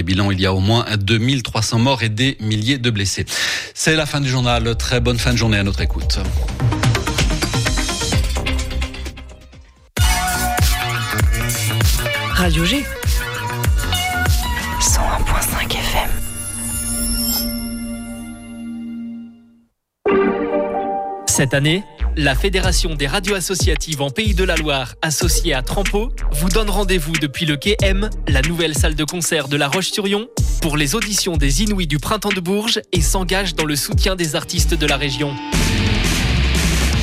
février. Bilan, il y a au moins 2300 morts et des milliers de blessés. C'est la fin du journal. Très bonne fin de journée à notre écoute. Radio G. 101.5 FM. Cette année, la Fédération des radios associatives en Pays de la Loire, associée à Trampo, vous donne rendez-vous depuis le Quai M, la nouvelle salle de concert de La Roche-sur-Yon, pour les auditions des Inouïs du Printemps de Bourges et s'engage dans le soutien des artistes de la région.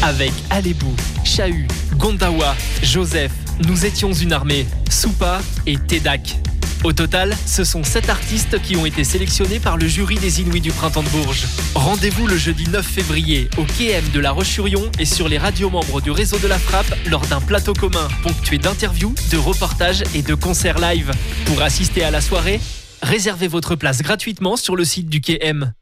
Avec Alébou, Chahut, Gondawa, Joseph, Nous étions une armée, Soupa et Tedak. Au total, ce sont sept artistes qui ont été sélectionnés par le jury des Inouïs du Printemps de Bourges. Rendez-vous le jeudi 9 février au KM de La Roche-sur-Yon et sur les radios membres du réseau de la Frappe lors d'un plateau commun ponctué d'interviews, de reportages et de concerts live. Pour assister à la soirée, réservez votre place gratuitement sur le site du KM.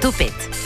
Topette,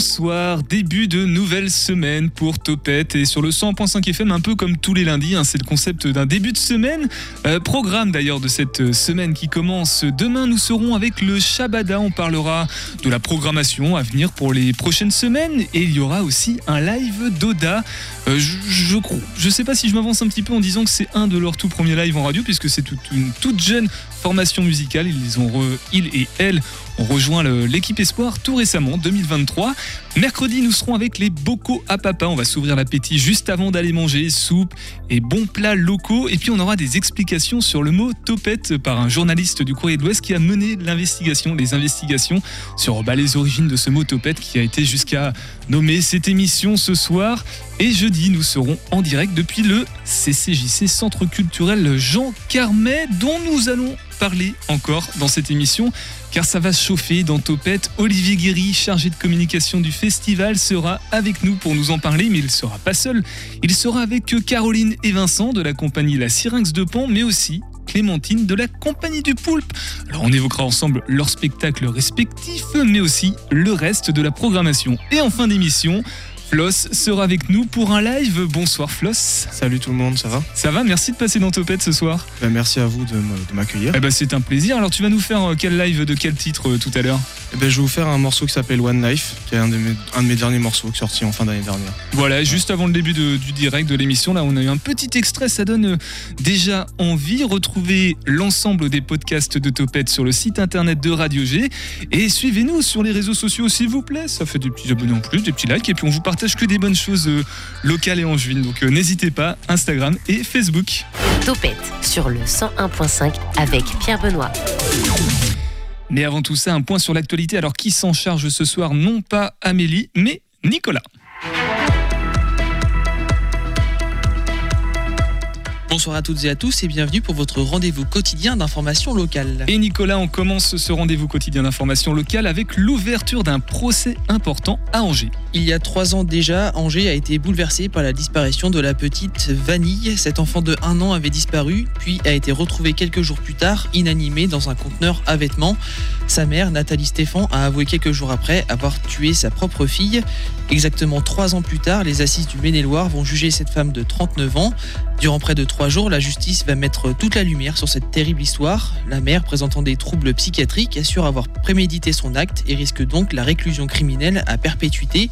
Bonsoir, début de nouvelle semaine pour Topette et sur le 100.5 FM un peu comme tous les lundis, hein, c'est le concept d'un début de semaine. Euh, programme d'ailleurs de cette semaine qui commence demain, nous serons avec le Shabada, on parlera de la programmation à venir pour les prochaines semaines et il y aura aussi un live d'Oda. Euh, je, je, je sais pas si je m'avance un petit peu en disant que c'est un de leurs tout premiers lives en radio puisque c'est toute une toute jeune formation musicale, ils, ont re, ils et elles ont rejoint l'équipe Espoir tout récemment, 2023. Mercredi, nous serons avec les Bocaux à Papa. On va s'ouvrir l'appétit juste avant d'aller manger soupe et bons plats locaux. Et puis, on aura des explications sur le mot topette par un journaliste du Courrier de l'Ouest qui a mené l'investigation, les investigations sur bah, les origines de ce mot topette qui a été jusqu'à nommer cette émission ce soir. Et jeudi, nous serons en direct depuis le CCJC Centre culturel Jean Carmet, dont nous allons parler encore dans cette émission, car ça va chauffer dans Topette. Olivier Guéry, chargé de communication du festival, sera avec nous pour nous en parler, mais il ne sera pas seul. Il sera avec Caroline et Vincent de la compagnie La Syrinx de Pont, mais aussi Clémentine de la Compagnie du Poulpe. Alors on évoquera ensemble leurs spectacles respectifs, mais aussi le reste de la programmation. Et en fin d'émission, Floss sera avec nous pour un live. Bonsoir Floss. Salut tout le monde, ça va? Ça va, merci de passer dans Topette ce soir. Ben, merci à vous de m'accueillir. Eh ben, c'est un plaisir. Alors tu vas nous faire quel live de quel titre euh, tout à l'heure? Eh ben, Je vais vous faire un morceau qui s'appelle One Life, qui est un de mes, un de mes derniers morceaux qui est sorti en fin d'année dernière. Voilà, juste avant le début de, du direct de l'émission, là on a eu un petit extrait, ça donne euh, déjà envie. Retrouvez l'ensemble des podcasts de Topette sur le site internet de Radio G et suivez-nous sur les réseaux sociaux s'il vous plaît. Ça fait des petits abonnés en plus, des petits likes et puis on vous partage que des bonnes choses euh, locales et angevines. Donc euh, n'hésitez pas, Instagram et Facebook. Topette sur le 101.5 avec Pierre Benoît. Mais avant tout ça, un point sur l'actualité. Alors qui s'en charge ce soir? Non pas Amélie, mais Nicolas. Bonsoir à toutes et à tous et bienvenue pour votre rendez-vous quotidien d'information locale. Et Nicolas, on commence ce rendez-vous quotidien d'information locale avec l'ouverture d'un procès important à Angers. Il y a trois ans déjà, Angers a été bouleversé par la disparition de la petite Vanille. Cet enfant de un an avait disparu, puis a été retrouvé quelques jours plus tard, inanimé dans un conteneur à vêtements. Sa mère, Nathalie Stéphan, a avoué quelques jours après avoir tué sa propre fille. Exactement trois ans plus tard, les assises du Maine-et-Loire vont juger cette femme de 39 ans. Durant près de trois jours, la justice va mettre toute la lumière sur cette terrible histoire. La mère, présentant des troubles psychiatriques, assure avoir prémédité son acte et risque donc la réclusion criminelle à perpétuité.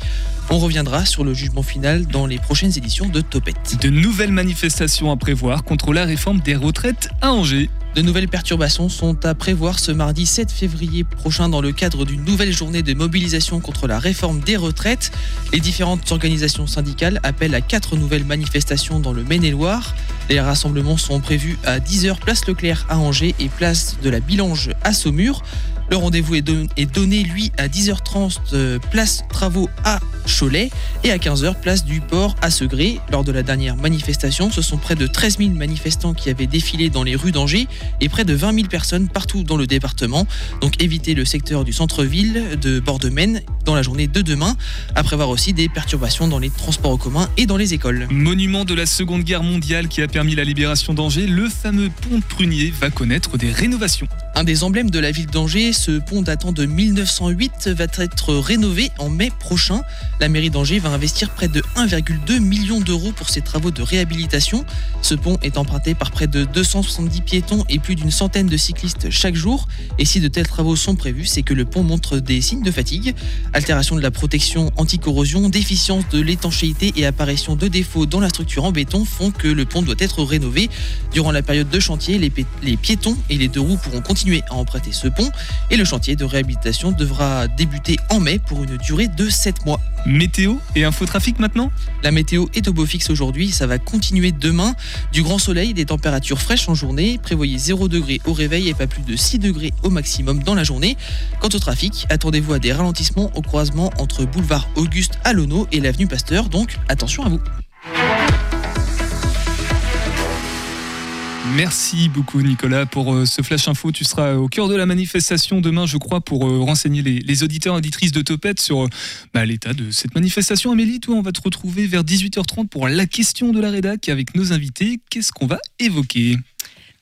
On reviendra sur le jugement final dans les prochaines éditions de Topette. De nouvelles manifestations à prévoir contre la réforme des retraites à Angers. De nouvelles perturbations sont à prévoir ce mardi 7 février prochain dans le cadre d'une nouvelle journée de mobilisation contre la réforme des retraites. Les différentes organisations syndicales appellent à quatre nouvelles manifestations dans le Maine-et-Loire. Les rassemblements sont prévus à 10h place Leclerc à Angers et place de la Bilange à Saumur. Le rendez-vous est, donné, lui, à 10h30, place Travaux à Cholet et à 15h, place du Port à Segré. Lors de la dernière manifestation, ce sont près de 13 000 manifestants qui avaient défilé dans les rues d'Angers et près de 20 000 personnes partout dans le département. Donc évitez le secteur du centre-ville de Bord-de-Maine dans la journée de demain, à prévoir aussi des perturbations dans les transports en commun et dans les écoles. Monument de la Seconde Guerre mondiale qui a permis la libération d'Angers, le fameux pont de Prunier va connaître des rénovations. Un des emblèmes de la ville d'Angers, ce pont datant de 1908 va être rénové en mai prochain. La mairie d'Angers va investir près de 1,2 million d'euros pour ces travaux de réhabilitation. Ce pont est emprunté par près de 270 piétons et plus d'une centaine de cyclistes chaque jour. Et si de tels travaux sont prévus, c'est que le pont montre des signes de fatigue. Altération de la protection anti-corrosion, déficience de l'étanchéité et apparition de défauts dans la structure en béton font que le pont doit être rénové. Durant la période de chantier, les, les piétons et les deux roues pourront continuer à emprunter ce pont et le chantier de réhabilitation devra débuter en mai pour une durée de 7 mois. Météo et infotrafic maintenant? La météo est au beau fixe aujourd'hui, ça va continuer demain. Du grand soleil, des températures fraîches en journée, prévoyez 0 degré au réveil et pas plus de 6 degrés au maximum dans la journée. Quant au trafic, attendez-vous à des ralentissements au croisement entre boulevard Auguste Alono et l'avenue Pasteur, donc attention à vous. Merci beaucoup Nicolas pour euh, ce flash info. Tu seras au cœur de la manifestation demain, je crois, pour euh, renseigner les, auditeurs et auditrices de Topette sur euh, bah, l'état de cette manifestation. Amélie, toi, on va te retrouver vers 18h30 pour la question de la rédac avec nos invités. Qu'est-ce qu'on va évoquer?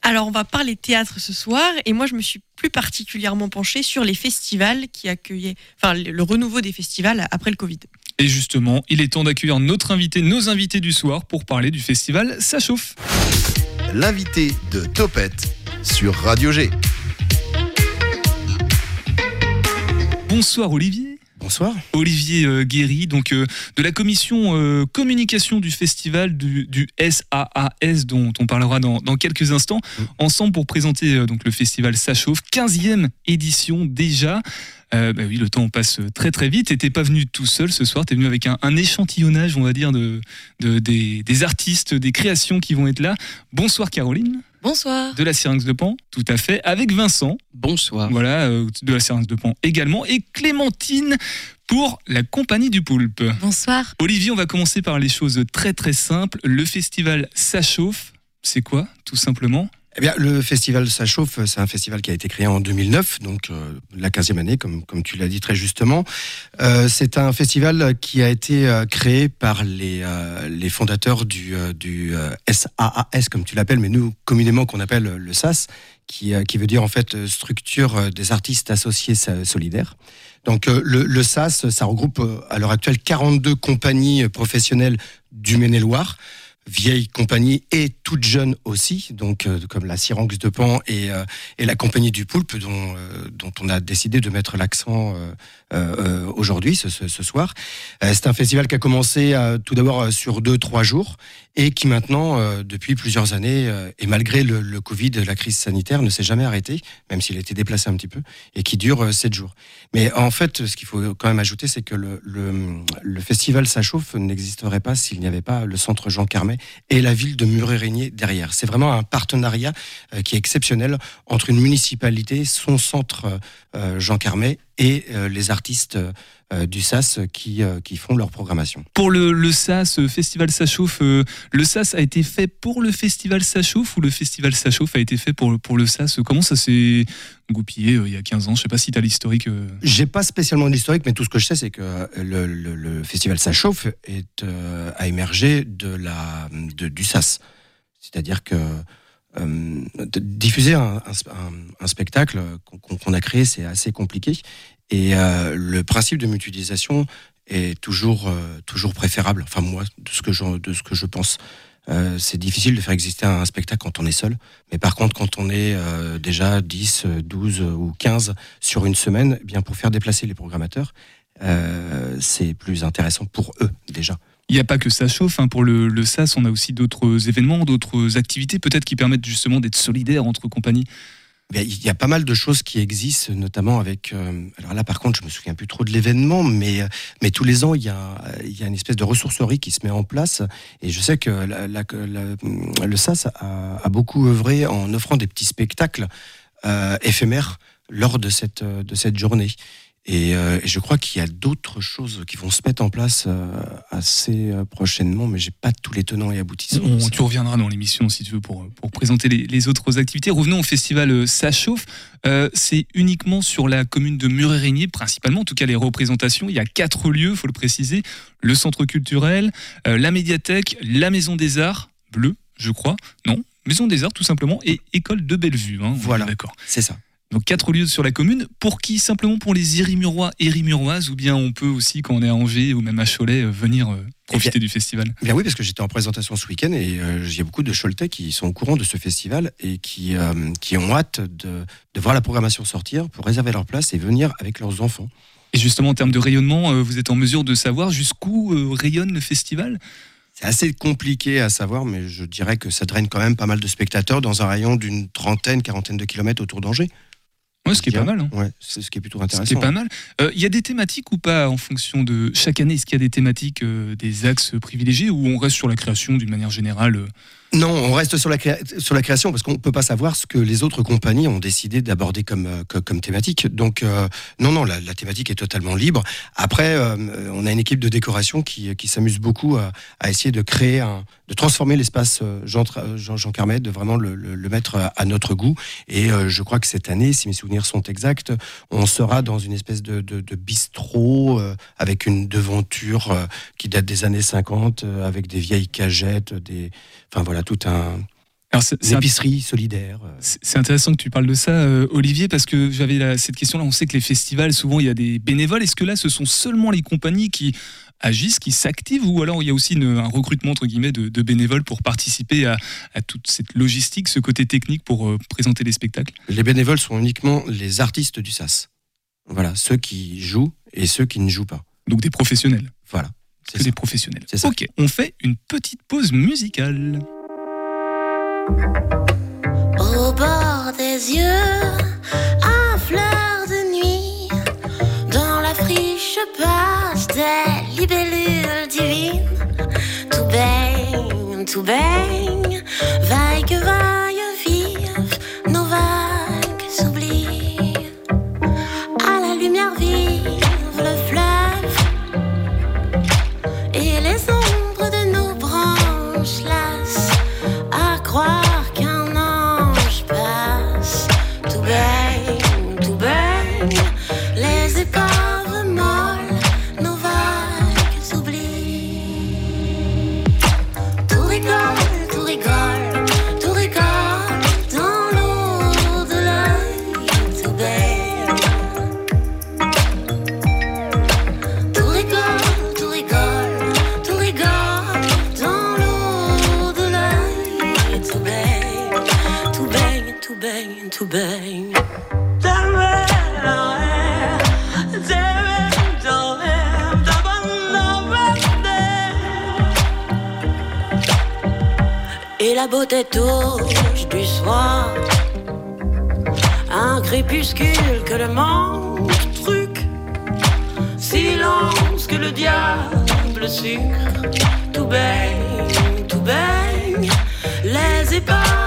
Alors, on va parler théâtre ce soir, et moi, je me suis plus particulièrement penchée sur les festivals qui accueillaient, enfin, le renouveau des festivals après le Covid. Et justement, il est temps d'accueillir notre invité, nos invités du soir, pour parler du festival Ça chauffe l'invité de Topette sur Radio G. Bonsoir Olivier. Bonsoir. Olivier euh, Guéry, donc euh, de la commission euh, communication du festival du, SAAS dont on parlera dans, quelques instants, mm. ensemble pour présenter donc le festival Ça chauffe, 15e édition déjà. Bah oui, le temps passe très très vite. Et t'es pas venu tout seul ce soir, tu es venu avec un, échantillonnage, on va dire, de, des, artistes, des créations qui vont être là. Bonsoir Caroline. Bonsoir. De la Syrinx de Pan, tout à fait, avec Vincent. Bonsoir. Voilà, de la Syrinx de Pan également. Et Clémentine pour la compagnie du poulpe. Bonsoir. Olivier, on va commencer par les choses très très simples. Le festival Ça chauffe, c'est quoi tout simplement? Eh bien, le festival Ça chauffe, c'est un festival qui a été créé en 2009, donc euh, la 15e année, comme, comme tu l'as dit très justement. Euh, c'est un festival qui a été euh, créé par les, les fondateurs du, du SAAS, comme tu l'appelles, mais nous, communément, qu'on appelle le SAS, qui, qui veut dire en fait structure des artistes associés solidaires. Donc le, le SAS, ça regroupe à l'heure actuelle 42 compagnies professionnelles du Maine-et-Loire vieille compagnie et toute jeune aussi, donc euh, comme la Syrinx de Pan et, euh, et la compagnie du Poulpe, dont, euh, dont on a décidé de mettre l'accent aujourd'hui, ce, ce, soir. c'est un festival qui a commencé tout d'abord sur deux, trois jours et qui maintenant, depuis plusieurs années, et malgré le, le, Covid, la crise sanitaire, ne s'est jamais arrêté, même s'il a été déplacé un petit peu, et qui dure sept jours. Mais en fait, ce qu'il faut quand même ajouter, c'est que le, le, le festival Ça chauffe n'existerait pas s'il n'y avait pas le centre Jean Carmet et la ville de Muret-Régnier derrière. C'est vraiment un partenariat euh, qui est exceptionnel entre une municipalité, son centre euh, euh, Jean Carmet et les artistes du SAS qui, qui font leur programmation. Pour le, le SAS, Festival Ça Chauffe, le SAS a été fait pour le Festival Ça Chauffe ou le Festival Ça Chauffe a été fait pour, pour le SAS Comment ça s'est goupillé il y a 15 ans? Je ne sais pas si tu as l'historique. J'ai pas spécialement l'historique, mais tout ce que je sais, c'est que le, le, Festival Ça Chauffe est, a émergé de la, de, du SAS. C'est-à-dire que euh, diffuser un, spectacle qu'on a créé, c'est assez compliqué. Et euh, le principe de mutualisation est toujours, euh, toujours préférable. Enfin, moi, de ce que je, de ce que je pense. c'est difficile de faire exister un spectacle quand on est seul. Mais par contre, quand on est déjà 10, 12 ou 15 sur une semaine, eh bien pour faire déplacer les programmateurs, c'est plus intéressant pour eux déjà. Il n'y a pas que ça chauffe. Hein. Pour le, le, SAS, on a aussi d'autres événements, d'autres activités peut-être qui permettent justement d'être solidaires entre compagnies. Il y a pas mal de choses qui existent, notamment avec. Euh, alors là, par contre, je me souviens plus trop de l'événement, mais mais tous les ans, il y a il y a une espèce de ressourcerie qui se met en place, et je sais que le SAS a, beaucoup œuvré en offrant des petits spectacles euh, éphémères lors de cette de cette journée. Euh, et, je crois qu'il y a d'autres choses qui vont se mettre en place euh, assez euh, prochainement, mais j'ai pas tous les tenants et aboutissants. On, tu reviendras dans l'émission si tu veux pour, pour présenter les, autres activités. Revenons au festival Ça chauffe. c'est uniquement sur la commune de Muret-Régnier, principalement, en tout cas les représentations. Il y a quatre lieux, faut le préciser le centre culturel, la médiathèque, la maison des arts, bleu, je crois, non Maison des Arts tout simplement et école de Bellevue. Hein, voilà, d'accord. C'est ça. Donc quatre lieux sur la commune. Pour qui? Simplement pour les Irimurois et Irimuroises ou bien on peut aussi, quand on est à Angers ou même à Cholet, euh, venir euh, profiter du festival Bien oui, parce que j'étais en présentation ce week-end et euh, il y a beaucoup de Choletais qui sont au courant de ce festival et qui, euh, qui ont hâte de, de voir la programmation sortir pour réserver leur place et venir avec leurs enfants. Et justement, en termes de rayonnement, euh, vous êtes en mesure de savoir jusqu'où rayonne le festival? C'est assez compliqué à savoir, mais je dirais que ça draine quand même pas mal de spectateurs dans un rayon d'une trentaine, quarantaine de kilomètres autour d'Angers. Ouais, ce qui est pas mal. hein. Ouais, c'est ce qui est plutôt Ce intéressant. qui est pas mal. Euh, Il y a des thématiques ou pas en fonction de chaque année? Est-ce qu'il y a des thématiques, euh, des axes privilégiés ou on reste sur la création d'une manière générale euh Non, on reste sur la, création parce qu'on ne peut pas savoir ce que les autres compagnies ont décidé d'aborder comme, euh, thématique. Donc, euh, non, non, la, thématique est totalement libre. Après, euh, on a une équipe de décoration qui, s'amuse beaucoup à, essayer de créer, de transformer l'espace Jean, Jean, de vraiment le, mettre à, notre goût. Et je crois que cette année, si mes souvenirs sont exacts, on sera dans une espèce de, de, bistrot avec une devanture qui date des années 50, euh, avec des vieilles cagettes, des, enfin voilà, tout un c'est- épicerie solidaire. euh. c'est intéressant que tu parles de ça, euh, Olivier, parce que j'avais cette question-là. On sait que les festivals, souvent, il y a des bénévoles. Est-ce que là, ce sont seulement les compagnies qui agissent, qui s'activent, ou alors il y a aussi une- un recrutement entre guillemets de, de bénévoles pour participer à, à toute cette logistique, ce côté technique pour euh, présenter les spectacles? Les bénévoles sont uniquement les artistes du SAS. Voilà, ceux qui jouent et ceux qui ne jouent pas. Donc des professionnels. Voilà. C'est des professionnels. C'est ça. Ok, on fait une petite pause musicale. Au bord des yeux, à fleur de nuit, dans la friche passe des libellules divines. Tout baigne, tout baigne, vaille que vaille, vive, nos vagues s'oublient. À la lumière vive le fleuve et les ombres tout baigne. Et la beauté touche du soir Un crépuscule que le manque truc Silence que le diable sucre. Tout baigne, tout baigne Les épaves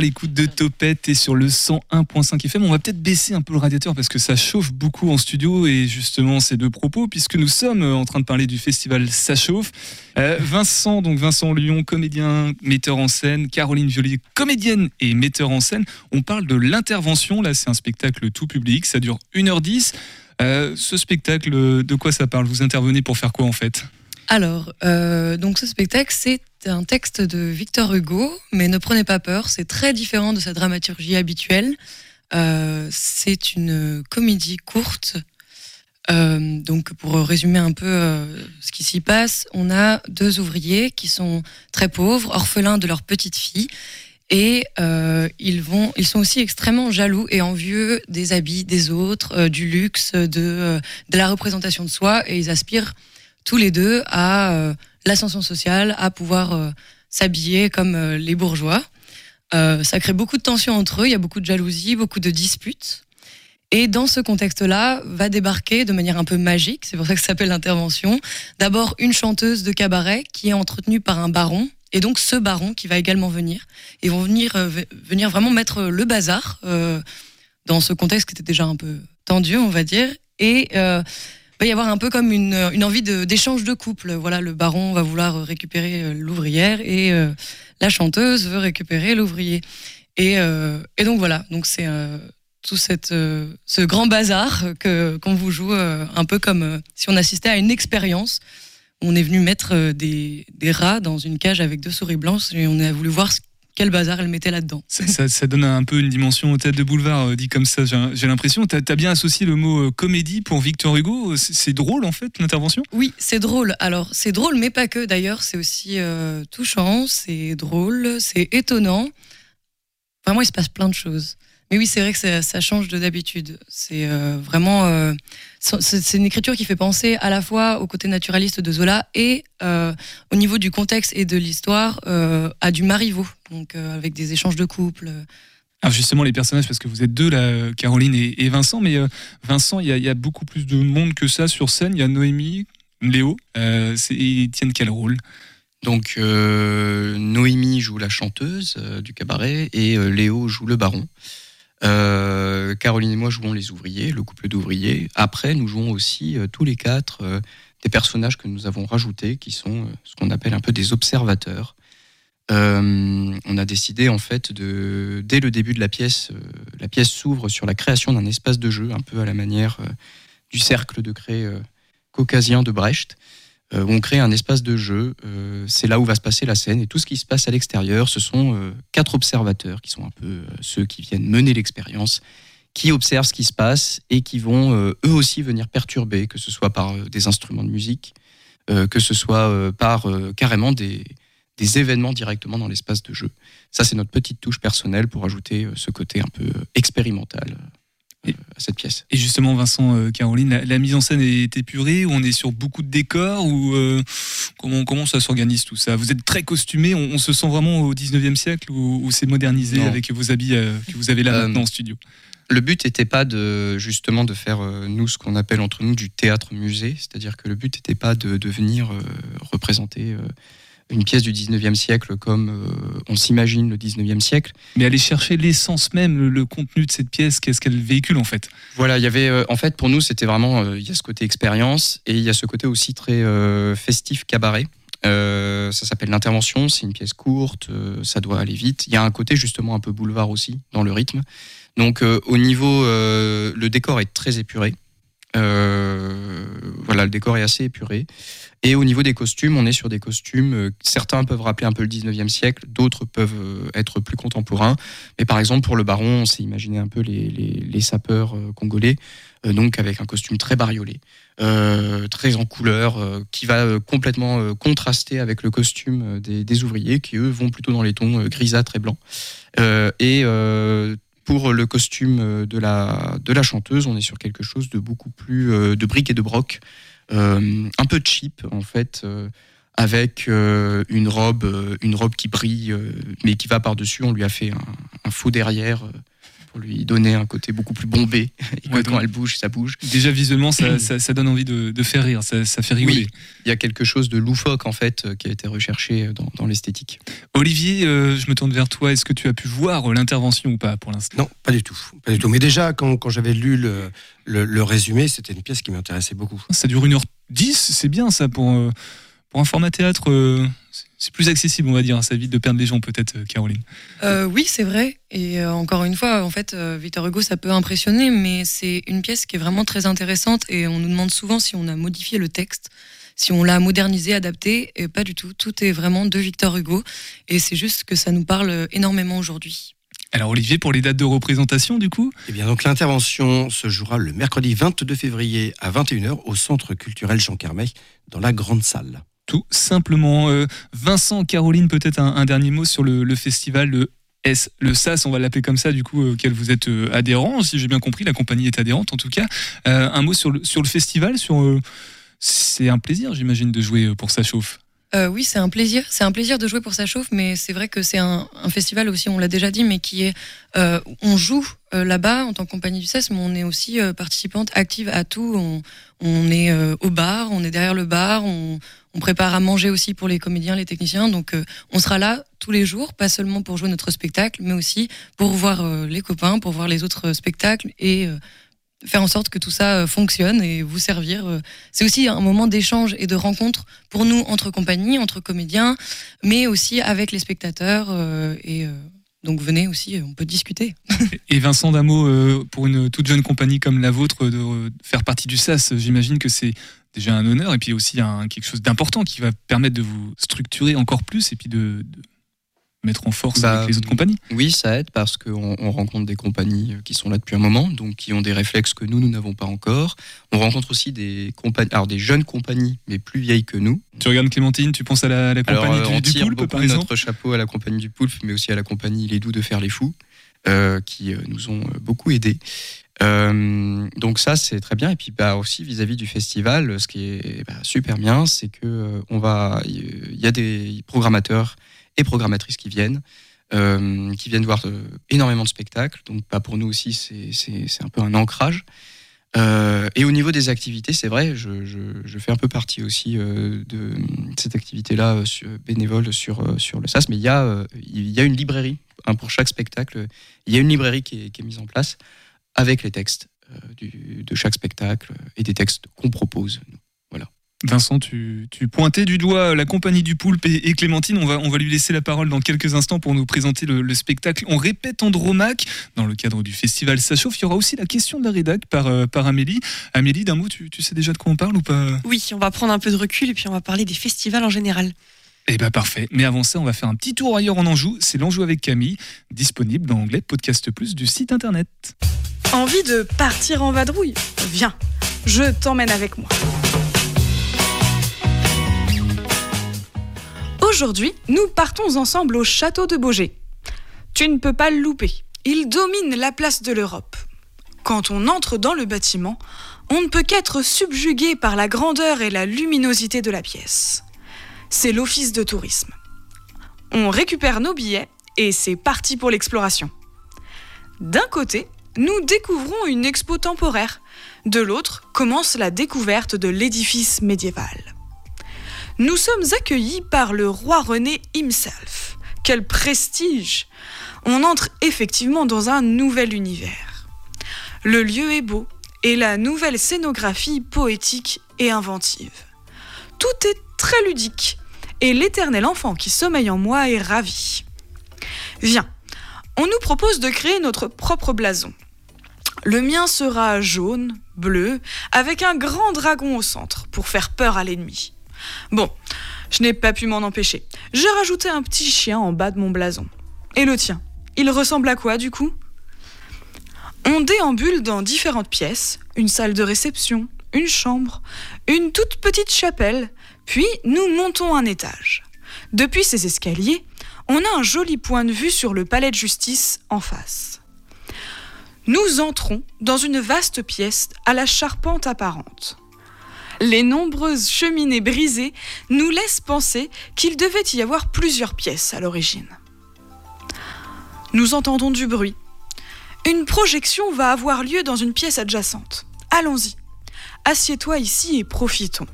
à l'écoute de Topette et sur le 101.5 FM. On va peut-être baisser un peu le radiateur parce que ça chauffe beaucoup en studio et justement ces deux propos puisque nous sommes en train de parler du festival Ça chauffe. Euh, Vincent, donc Vincent Lyon, comédien, metteur en scène, Caroline Violier, comédienne et metteur en scène. On parle de l'intervention. Là, c'est un spectacle tout public. Ça dure 1h10. Euh, ce spectacle, de quoi ça parle? Vous intervenez pour faire quoi en fait? Alors, euh, donc ce spectacle, c'est un texte de Victor Hugo, mais ne prenez pas peur, c'est très différent de sa dramaturgie habituelle. Euh, c'est une comédie courte. Euh, donc, pour résumer un peu ce qui s'y passe, on a deux ouvriers qui sont très pauvres, orphelins de leur petite fille, et ils vont, ils sont aussi extrêmement jaloux et envieux des habits des autres, du luxe, de la représentation de soi, et ils aspirent tous les deux à euh, l'ascension sociale, à pouvoir euh, s'habiller comme euh, les bourgeois. Ça crée beaucoup de tensions entre eux, il y a beaucoup de jalousie, beaucoup de disputes. Et dans ce contexte-là, va débarquer de manière un peu magique, c'est pour ça que ça s'appelle l'intervention, d'abord une chanteuse de cabaret qui est entretenue par un baron, et donc ce baron qui va également venir. Ils vont venir, ve- venir vraiment mettre le bazar dans ce contexte qui était déjà un peu tendu, on va dire. Et va y avoir un peu comme une, une envie de- d'échange de, couple. Voilà, le baron va vouloir récupérer euh, l'ouvrière et euh, la chanteuse veut récupérer l'ouvrier. Et, euh, et donc voilà, donc c'est tout cette, ce grand bazar que qu'on vous joue un peu comme si on assistait à une expérience. On est venu mettre des, des rats dans une cage avec deux souris blanches et on a voulu voir ce- quel bazar elle mettait là-dedans. ça, ça- ça donne un peu une dimension au théâtre de boulevard, euh, dit comme ça, j'ai l'impression. T'as as bien associé le mot euh, comédie pour Victor Hugo. C'est c'est drôle en fait, l'intervention? Oui, c'est drôle. Alors, c'est drôle, mais pas que. D'ailleurs, c'est aussi euh, touchant, c'est drôle, c'est étonnant. Vraiment, il se passe plein de choses. Mais oui, c'est vrai que ça, ça change de d'habitude. C'est euh, vraiment. euh, c'est une écriture qui fait penser à la fois au côté naturaliste de Zola et euh, au niveau du contexte et de l'histoire euh, à du Marivaux, donc euh, avec des échanges de couple. Alors justement, les personnages, parce que vous êtes deux, là, Caroline et, et Vincent, mais euh, Vincent, il y, y a beaucoup plus de monde que ça sur scène. Il y a Noémie, Léo. Euh, c'est- ils tiennent quel rôle? Donc euh, Noémie joue la chanteuse euh, du cabaret et euh, Léo joue le baron. Euh, Caroline et moi jouons les ouvriers, le couple d'ouvriers. Après, nous jouons aussi euh, tous les quatre euh, des personnages que nous avons rajoutés, qui sont ce qu'on appelle un peu des observateurs. On a décidé en fait de, dès le début de la pièce, la pièce s'ouvre sur la création d'un espace de jeu, un peu à la manière du cercle de euh, caucasien de Brecht. Euh, on crée un espace de jeu, euh, c'est là où va se passer la scène, et tout ce qui se passe à l'extérieur, ce sont euh, quatre observateurs qui sont un peu ceux qui viennent mener l'expérience, qui observent ce qui se passe et qui vont eux aussi venir perturber, que ce soit par des instruments de musique, que ce soit par carrément des, des événements directement dans l'espace de jeu. Ça, c'est notre petite touche personnelle pour ajouter ce côté un peu expérimental à cette pièce. Et justement, Vincent, euh, Caroline, la, la mise en scène est épurée on est sur beaucoup de décors ou euh, comment, comment ça s'organise tout ça? Vous êtes très costumé, on, on se sent vraiment au 19e siècle ou, ou c'est modernisé Non. avec vos habits euh, que vous avez là maintenant en studio? Le but n'était pas de justement de faire nous ce qu'on appelle entre nous du théâtre musée, c'est-à-dire que le but n'était pas de, de venir représenter une pièce du 19e siècle comme euh, on s'imagine le 19e siècle. Mais aller chercher l'essence même, le, le contenu de cette pièce, qu'est-ce qu'elle véhicule en fait? Voilà, il y avait euh, en fait pour nous c'était vraiment euh, il y a ce côté expérience et il y a ce côté aussi très festif cabaret. Ça s'appelle l'intervention, c'est une pièce courte, ça doit aller vite. Il y a un côté justement un peu boulevard aussi dans le rythme. Donc au niveau, le décor est très épuré. Euh, voilà, le décor est assez épuré. Et au niveau des costumes, on est sur des costumes, euh, certains peuvent rappeler un peu le 19e siècle, d'autres peuvent euh, être plus contemporains. Mais par exemple, pour le baron, on s'est imaginé un peu les, les- les sapeurs congolais, donc avec un costume très bariolé, très en couleur, qui va complètement contraster avec le costume des, des ouvriers, qui eux vont plutôt dans les tons grisâtres et blancs. Et pour le costume euh, de la, de la chanteuse, on est sur quelque chose de beaucoup plus euh, de briques et de broc, euh, un peu cheap en fait, avec une robe, une robe qui brille, mais qui va par dessus. On lui a fait un, un faux derrière pour lui donner un côté beaucoup plus bombé. Et Ouais, quand elle bouge, ça bouge. Déjà visuellement, ça, ça- ça donne envie de, de faire rire, ça, ça fait rigoler. Oui, il y a quelque chose de loufoque en fait euh, qui a été recherché euh, dans, dans l'esthétique. Olivier, euh, je me tourne vers toi. Est-ce que tu as pu voir l'intervention ou pas pour l'instant? Non, pas du tout. Pas du tout. Mais déjà, quand, quand j'avais lu le, le, le résumé, c'était une pièce qui m'intéressait beaucoup. Ça dure 1h10, c'est bien ça pour, euh, pour un format théâtre. euh, c'est- plus accessible, on va dire. Ça évite de perdre les gens, peut-être, euh, Caroline. Euh, oui, c'est vrai. Et euh, encore une fois, en fait, euh, Victor Hugo, ça peut impressionner, mais c'est une pièce qui est vraiment très intéressante. Et on nous demande souvent si on a modifié le texte, si on l'a modernisé, adapté. Et pas du tout. Tout est vraiment de Victor Hugo. Et c'est juste que ça nous parle énormément aujourd'hui. Alors, Olivier, pour les dates de représentation, du coup? Eh bien, donc l'intervention se jouera le mercredi 22 février à 21h au Centre culturel Jean Carmet, dans la grande salle. Tout simplement. Euh, Vincent, Caroline, peut-être un, dernier mot sur le, festival, le S, le SAS, on va l'appeler comme ça, du coup, euh, auquel vous êtes euh, adhérent, si j'ai bien compris, la compagnie est adhérente en tout cas. Un mot sur le, sur le festival, sur. c'est un plaisir, j'imagine, de jouer pour ça chauffe. Oui, c'est un plaisir. C'est un plaisir de jouer pour sa chauffe, mais c'est vrai que c'est un, festival aussi, on l'a déjà dit, mais qui est. on joue là-bas en tant que compagnie du CES, mais on est aussi participante active à tout. On, on est au bar, on est derrière le bar, on, on prépare à manger aussi pour les comédiens, les techniciens. Donc euh, on sera là tous les jours, pas seulement pour jouer notre spectacle, mais aussi pour voir euh, les copains, pour voir les autres spectacles et euh, faire en sorte que tout ça fonctionne et vous servir. C'est aussi un moment d'échange et de rencontre pour nous entre compagnies, entre comédiens, mais aussi avec les spectateurs. et donc venez aussi, on peut discuter. Et Vincent, euh, pour une toute jeune compagnie comme la vôtre, de faire partie du SAS, j'imagine que c'est déjà un honneur et puis aussi un, quelque chose d'important qui va permettre de vous structurer encore plus et puis de, de mettre en force Bah, avec les autres compagnies. Oui, ça aide parce qu'on on rencontre des compagnies euh, qui sont là depuis un moment, donc qui ont des réflexes que nous, nous n'avons pas encore. On rencontre aussi des compagnies, alors des jeunes compagnies, mais plus vieilles que nous. Tu regardes Clémentine, tu penses à la, compagnie euh, du, on du tire Poulpe, beaucoup par exemple notre chapeau à la compagnie du Poulpe, mais aussi à la compagnie Les Doux de faire les fous, euh, qui nous ont beaucoup aidés. Euh, donc ça c'est très bien. Et puis bah aussi vis-à-vis du festival ce qui est bah, super bien c'est que euh, on va il y a des programmateurs et programmatrices qui viennent euh, qui viennent voir énormément de spectacles. Donc bah, pour nous aussi c'est- un peu un ancrage. Et au niveau des activités, c'est vrai, je, fais un peu partie aussi de cette activité-là bénévole sur, sur le SAS, mais il y, a, il y a une librairie hein, pour chaque spectacle. Il y a une librairie qui est mise en place avec les textes euh, du- de chaque spectacle et des textes qu'on propose. nous. Voilà. Vincent, tu, tu pointais du doigt la compagnie du Poulpe et, et Clémentine. On va, on va lui laisser la parole dans quelques instants pour nous présenter le, le spectacle. On répète Andromaque dans le cadre du festival Ça chauffe. Il y aura aussi la question de la rédac par, euh, par Amélie. Amélie, d'un mot, tu, tu sais déjà de quoi on parle ou pas? Oui, on va prendre un peu de recul et puis on va parler des festivals en général. Eh ben parfait. Mais avant ça, on va faire un petit tour ailleurs en Anjou. C'est l'Anjou avec Camille, disponible dans l'onglet Podcast Plus du site internet. Envie de partir en vadrouille Viens, je t'emmène avec moi. Aujourd'hui, nous partons ensemble au château de Beaugé. Tu ne peux pas le louper. Il domine la place de l'Europe. Quand on entre dans le bâtiment, on ne peut qu'être subjugué par la grandeur et la luminosité de la pièce. C'est l'office de tourisme. On récupère nos billets et c'est parti pour l'exploration. D'un côté, nous découvrons une expo temporaire. De l'autre, commence la découverte de l'édifice médiéval. Nous sommes accueillis par le roi René himself. Quel prestige On entre effectivement dans un nouvel univers. Le lieu est beau et la nouvelle scénographie poétique et inventive. Tout est très ludique et l'éternel enfant qui sommeille en moi est ravi. Viens, on nous propose de créer notre propre blason. Le mien sera jaune, bleu, avec un grand dragon au centre pour faire peur à l'ennemi. Bon, je n'ai pas pu m'en empêcher. J'ai rajouté un petit chien en bas de mon blason. Et le tien Il ressemble à quoi du coup? On déambule dans différentes pièces, une salle de réception, une chambre, une toute petite chapelle, puis nous montons un étage. Depuis ces escaliers, on a un joli point de vue sur le palais de justice en face. Nous entrons dans une vaste pièce à la charpente apparente. Les nombreuses cheminées brisées nous laissent penser qu'il devait y avoir plusieurs pièces à l'origine. Nous entendons du bruit. Une projection va avoir lieu dans une pièce adjacente. Allons-y. Assieds-toi ici et profitons.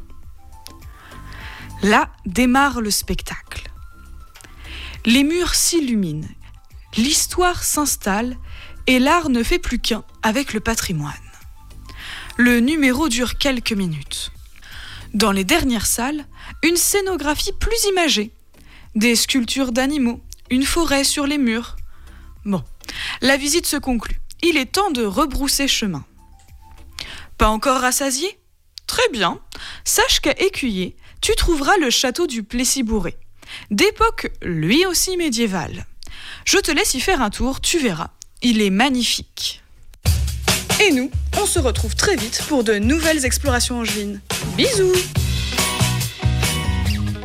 Là démarre le spectacle. Les murs s'illuminent, l'histoire s'installe et l'art ne fait plus qu'un avec le patrimoine. Le numéro dure quelques minutes. Dans les dernières salles, une scénographie plus imagée. Des sculptures d'animaux, une forêt sur les murs. Bon, la visite se conclut. Il est temps de rebrousser chemin. Pas encore rassasié? Très bien. Sache qu'à Écuyer, tu trouveras le château du Plessis-Bourré, d'époque lui aussi médiévale. Je te laisse y faire un tour, tu verras. Il est magnifique. Et nous, on se retrouve très vite pour de nouvelles explorations angevines. Bisous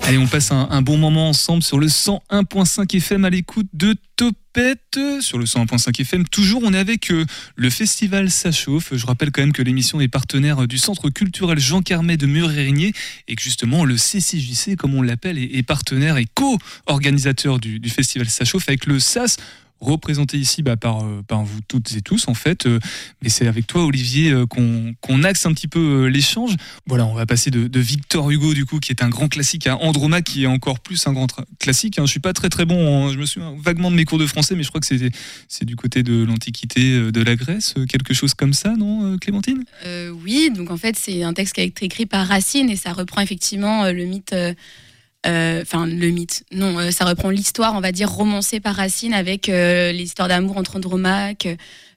Allez, on passe un, un bon moment ensemble sur le 101.5 FM à l'écoute de Sur le 101.5 FM, toujours, on est avec euh, le festival Ça chauffe. Je rappelle quand même que l'émission est partenaire du Centre culturel Jean Carmet de Mur-Érigné et que justement le CCJC, comme on l'appelle, est, partenaire et co-organisateur du, du festival Ça chauffe avec le SAS représenté ici bah, par, euh, par vous toutes et tous en fait. Euh, mais c'est avec toi Olivier euh, qu'on qu'on axe un petit peu l'échange. Voilà, on va passer de, Victor Hugo du coup qui est un grand classique à Andromaque qui est encore plus un grand classique. hein. Je suis pas très très bon, je me souviens vaguement de mes cours de français, mais je crois que c'est du côté de l'Antiquité de la Grèce, quelque chose comme ça, non, Clémentine? Oui, donc en fait, c'est un texte qui a été écrit par Racine et ça reprend effectivement le mythe. Euh, Enfin, le mythe. Non, euh, ça reprend l'histoire, on va dire, romancée par Racine avec euh, l'histoire d'amour entre Andromaque,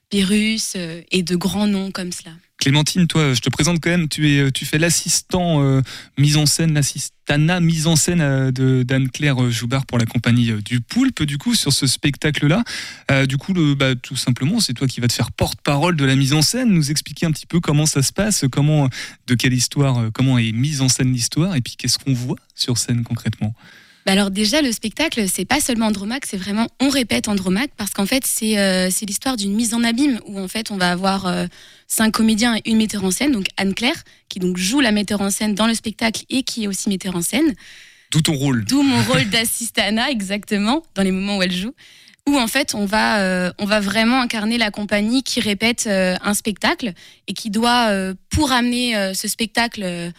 Pyrrhus et de grands noms comme cela. Clémentine, toi, je te présente quand même, tu, es, tu fais l'assistant euh, mise en scène, l'assistana mise en scène euh, de d'Anne-Claire euh, Joubard pour la compagnie euh, du Poulpe, du coup, sur ce spectacle-là. Euh, du coup, bah, tout simplement, c'est toi qui vas te faire porte-parole de la mise en scène, nous expliquer un petit peu comment ça se passe, comment, de quelle histoire, euh, comment est mise en scène l'histoire, et puis qu'est-ce qu'on voit sur scène concrètement? Bah alors déjà, le spectacle, c'est pas seulement Andromaque, c'est vraiment on répète Andromaque parce qu'en fait, c'est euh, l'histoire d'une mise en abîme où en fait on va avoir euh, cinq comédiens et une metteur en scène, donc Anne-Claire, qui donc joue la metteur en scène dans le spectacle et qui est aussi metteur en scène. D'où ton rôle. D'où mon rôle d'assistana, exactement, dans les moments où elle joue. Où en fait, on va, euh, on va vraiment incarner la compagnie qui répète euh, un spectacle et qui doit, euh, pour amener ce spectacle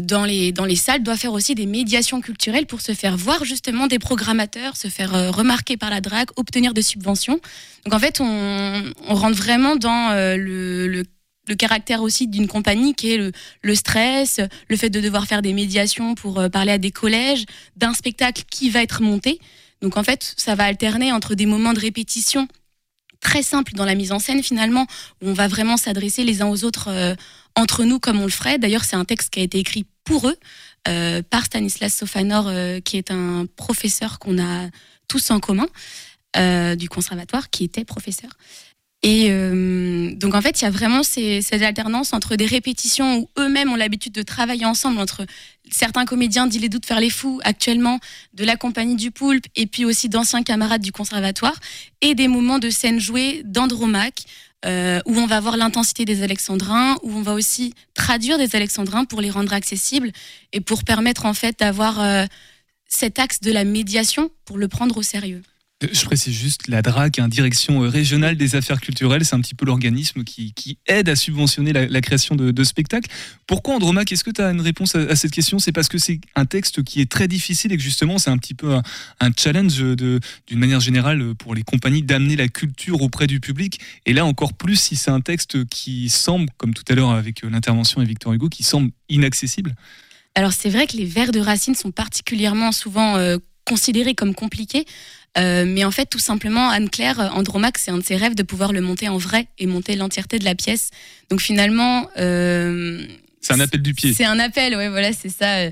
dans, les, dans les salles, doit faire aussi des médiations culturelles pour se faire voir justement des programmateurs, se faire euh, remarquer par la drague, obtenir des subventions. Donc en fait, on, rentre vraiment dans euh, le, le caractère aussi d'une compagnie qui est le, le stress, le fait de devoir faire des médiations pour euh, parler à des collèges, d'un spectacle qui va être monté. Donc en fait, ça va alterner entre des moments de répétition très simples dans la mise en scène finalement, où on va vraiment s'adresser les uns aux autres euh, entre nous comme on le ferait. D'ailleurs, c'est un texte qui a été écrit pour eux euh, par Stanislas Sofanor, euh, qui est un professeur qu'on a tous en commun euh, du conservatoire, qui était professeur. Et donc en fait, il y a vraiment ces, cette alternance entre des répétitions où eux-mêmes ont l'habitude de travailler ensemble, entre certains comédiens d'Il est doux de faire les fous actuellement, de la compagnie du Poulpe, et puis aussi d'anciens camarades du conservatoire, et des moments de scène jouée d'Andromaque, euh, où on va voir l'intensité des alexandrins, où on va aussi traduire des alexandrins pour les rendre accessibles et pour permettre en fait d'avoir euh, cet axe de la médiation pour le prendre au sérieux. Je précise juste, la DRAC, hein, Direction euh, régionale des affaires culturelles, c'est un petit peu l'organisme qui, aide à subventionner la, création de, spectacles. Pourquoi Andromaque Est-ce que tu as une réponse à, cette question? C'est parce que c'est un texte qui est très difficile et que justement c'est un petit peu un, challenge d'une manière générale pour les compagnies d'amener la culture auprès du public. Et là encore plus si c'est un texte qui semble, comme tout à l'heure avec euh, l'intervention de Victor Hugo, qui semble inaccessible. Alors c'est vrai que les vers de Racine sont particulièrement souvent euh, considérés comme compliqués, euh, mais en fait tout simplement Anne-Claire euh, Andromaque, c'est un de ses rêves de pouvoir le monter en vrai et monter l'entièreté de la pièce. Donc finalement, euh, C'est un appel du pied. c'est un appel, ouais, voilà, c'est ça.